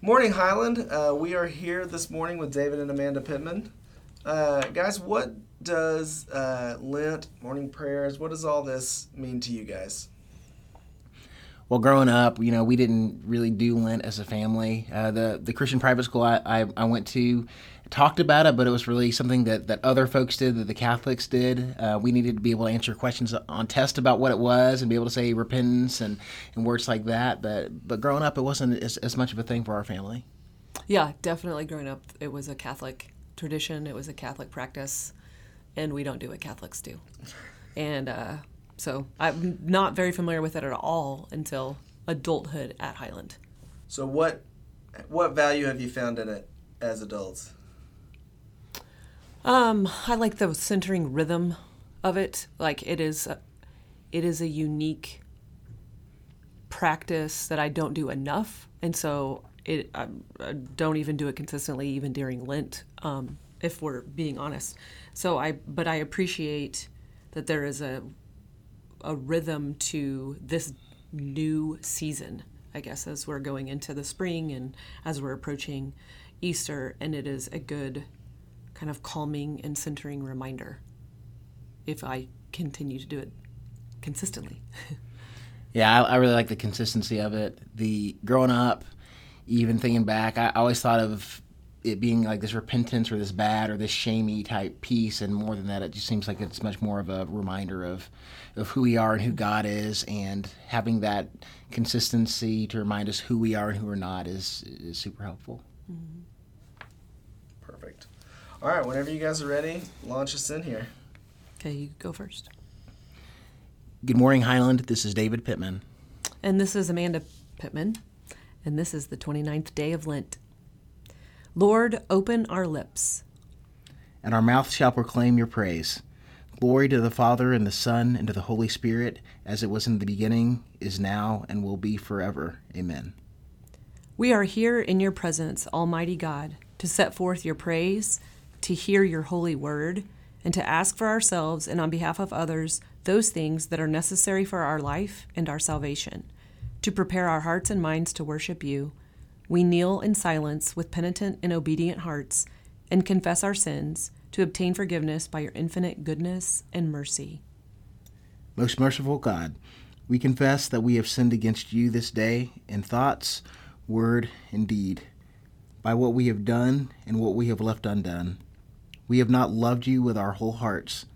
Morning, Highland. Uh, we are here this morning with David and Amanda Pittman. Uh, guys, what does uh, Lent, morning prayers, what does all this mean to you guys? Well, growing up, you know, we didn't really do Lent as a family. Uh, the the Christian private school I, I, I, went to talked about it, but it was really something that, that other folks did, that the Catholics did. Uh, we needed to be able to answer questions on test about what it was and be able to say repentance and, and words like that. But but growing up, it wasn't as, as much of a thing for our family. Yeah, definitely. Growing up, it was a Catholic tradition. It was a Catholic practice, and we don't do what Catholics do. And uh, so I'm not very familiar with it at all until adulthood at Highland. So what what value have you found in it as adults? Um, I like the centering rhythm of it. Like it is, a, it is a unique practice that I don't do enough, and so it I, I don't even do it consistently, even during Lent. Um, if we're being honest, so I but I appreciate that there is a a rhythm to this new season, I guess, as we're going into the spring and as we're approaching Easter. And it is a good kind of calming and centering reminder if I continue to do it consistently. yeah, I, I, really like the consistency of it. The growing up, even thinking back, I always thought of it being like this repentance or this bad or this shamey type piece, and more than that, it just seems like it's much more of a reminder of of who we are and who God is, and having that consistency to remind us who we are and who we're not is is super helpful. Mm-hmm. Perfect. All right, whenever you guys are ready, launch us in here. Okay, you go first. Good morning, Highland. This is David Pittman. And this is Amanda Pittman. And this is the 29th day of Lent. Lord, open our lips. And our mouth shall proclaim your praise. Glory to the Father, and the Son, and to the Holy Spirit, as it was in the beginning, is now, and will be forever. Amen. We are here in your presence, Almighty God, to set forth your praise, to hear your holy word, and to ask for ourselves and on behalf of others those things that are necessary for our life and our salvation, to prepare our hearts and minds to worship you we kneel in silence with penitent and obedient hearts and confess our sins to obtain forgiveness by your infinite goodness and mercy. Most merciful God, we confess that we have sinned against you this day in thoughts, word, and deed, by what we have done and what we have left undone. We have not loved you with our whole hearts.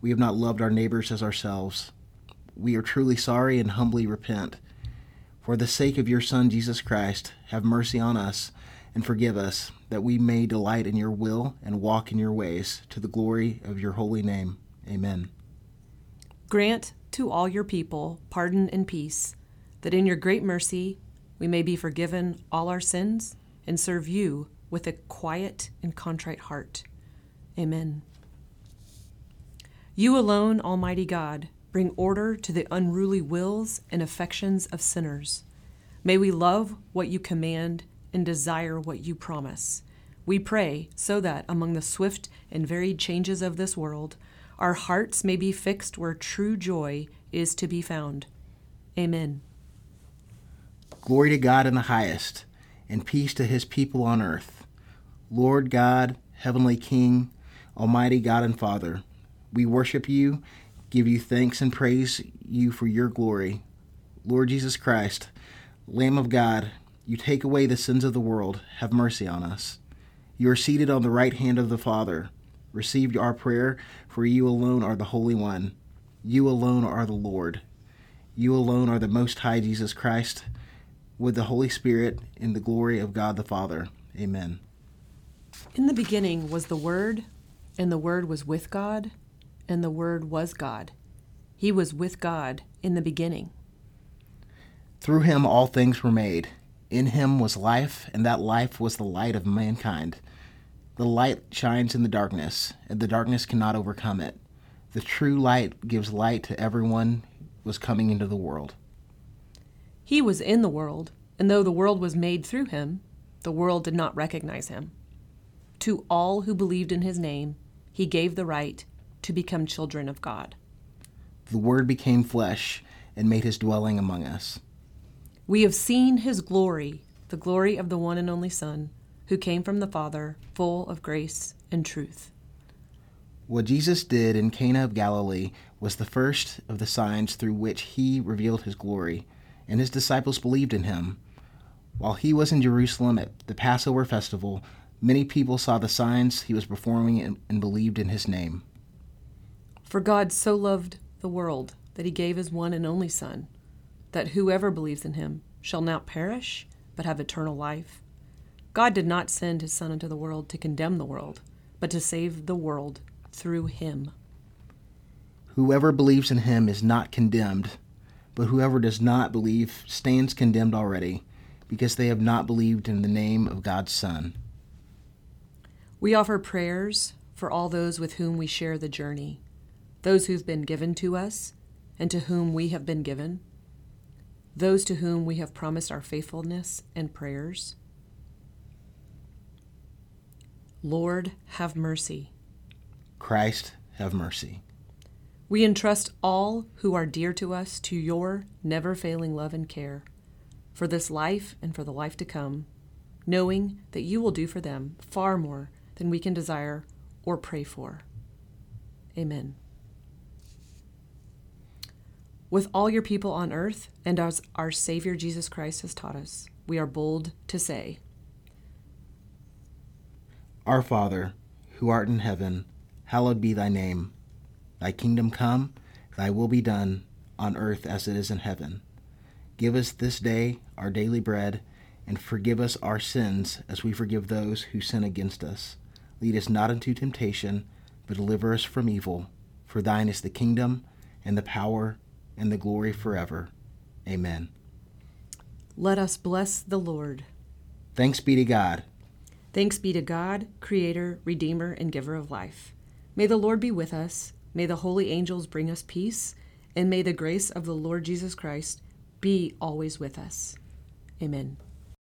We have not loved our neighbors as ourselves. We are truly sorry and humbly repent. For the sake of your Son, Jesus Christ, have mercy on us and forgive us, that we may delight in your will and walk in your ways, to the glory of your holy name. Amen. Grant to all your people pardon and peace, that in your great mercy we may be forgiven all our sins and serve you with a quiet and contrite heart. Amen. You alone, Almighty God, Bring order to the unruly wills and affections of sinners. May we love what you command and desire what you promise. We pray so that, among the swift and varied changes of this world, our hearts may be fixed where true joy is to be found. Amen. Glory to God in the highest, and peace to his people on earth. Lord God, Heavenly King, Almighty God and Father, we worship you give you thanks and praise you for your glory. Lord Jesus Christ, Lamb of God, you take away the sins of the world. Have mercy on us. You are seated on the right hand of the Father. Receive our prayer, for you alone are the Holy One. You alone are the Lord. You alone are the Most High Jesus Christ, with the Holy Spirit, in the glory of God the Father. Amen. In the beginning was the Word, and the Word was with God and the Word was God. He was with God in the beginning. Through him all things were made. In him was life, and that life was the light of mankind. The light shines in the darkness, and the darkness cannot overcome it. The true light gives light to everyone was coming into the world. He was in the world, and though the world was made through him, the world did not recognize him. To all who believed in his name, he gave the right to become children of God. The Word became flesh and made his dwelling among us. We have seen his glory, the glory of the one and only Son, who came from the Father, full of grace and truth. What Jesus did in Cana of Galilee was the first of the signs through which he revealed his glory, and his disciples believed in him. While he was in Jerusalem at the Passover festival, many people saw the signs he was performing and, and believed in his name. For God so loved the world that he gave his one and only Son, that whoever believes in him shall not perish, but have eternal life. God did not send his Son into the world to condemn the world, but to save the world through him. Whoever believes in him is not condemned, but whoever does not believe stands condemned already, because they have not believed in the name of God's Son. We offer prayers for all those with whom we share the journey, those who've been given to us and to whom we have been given, those to whom we have promised our faithfulness and prayers. Lord, have mercy. Christ, have mercy. We entrust all who are dear to us to your never failing love and care for this life and for the life to come, knowing that you will do for them far more than we can desire or pray for. Amen. With all your people on earth, and as our Savior Jesus Christ has taught us, we are bold to say, Our Father, who art in heaven, hallowed be thy name. Thy kingdom come, thy will be done, on earth as it is in heaven. Give us this day our daily bread, and forgive us our sins as we forgive those who sin against us. Lead us not into temptation, but deliver us from evil. For thine is the kingdom, and the power, and the glory forever. Amen. Let us bless the Lord. Thanks be to God. Thanks be to God, Creator, Redeemer, and Giver of life. May the Lord be with us. May the holy angels bring us peace. And may the grace of the Lord Jesus Christ be always with us. Amen.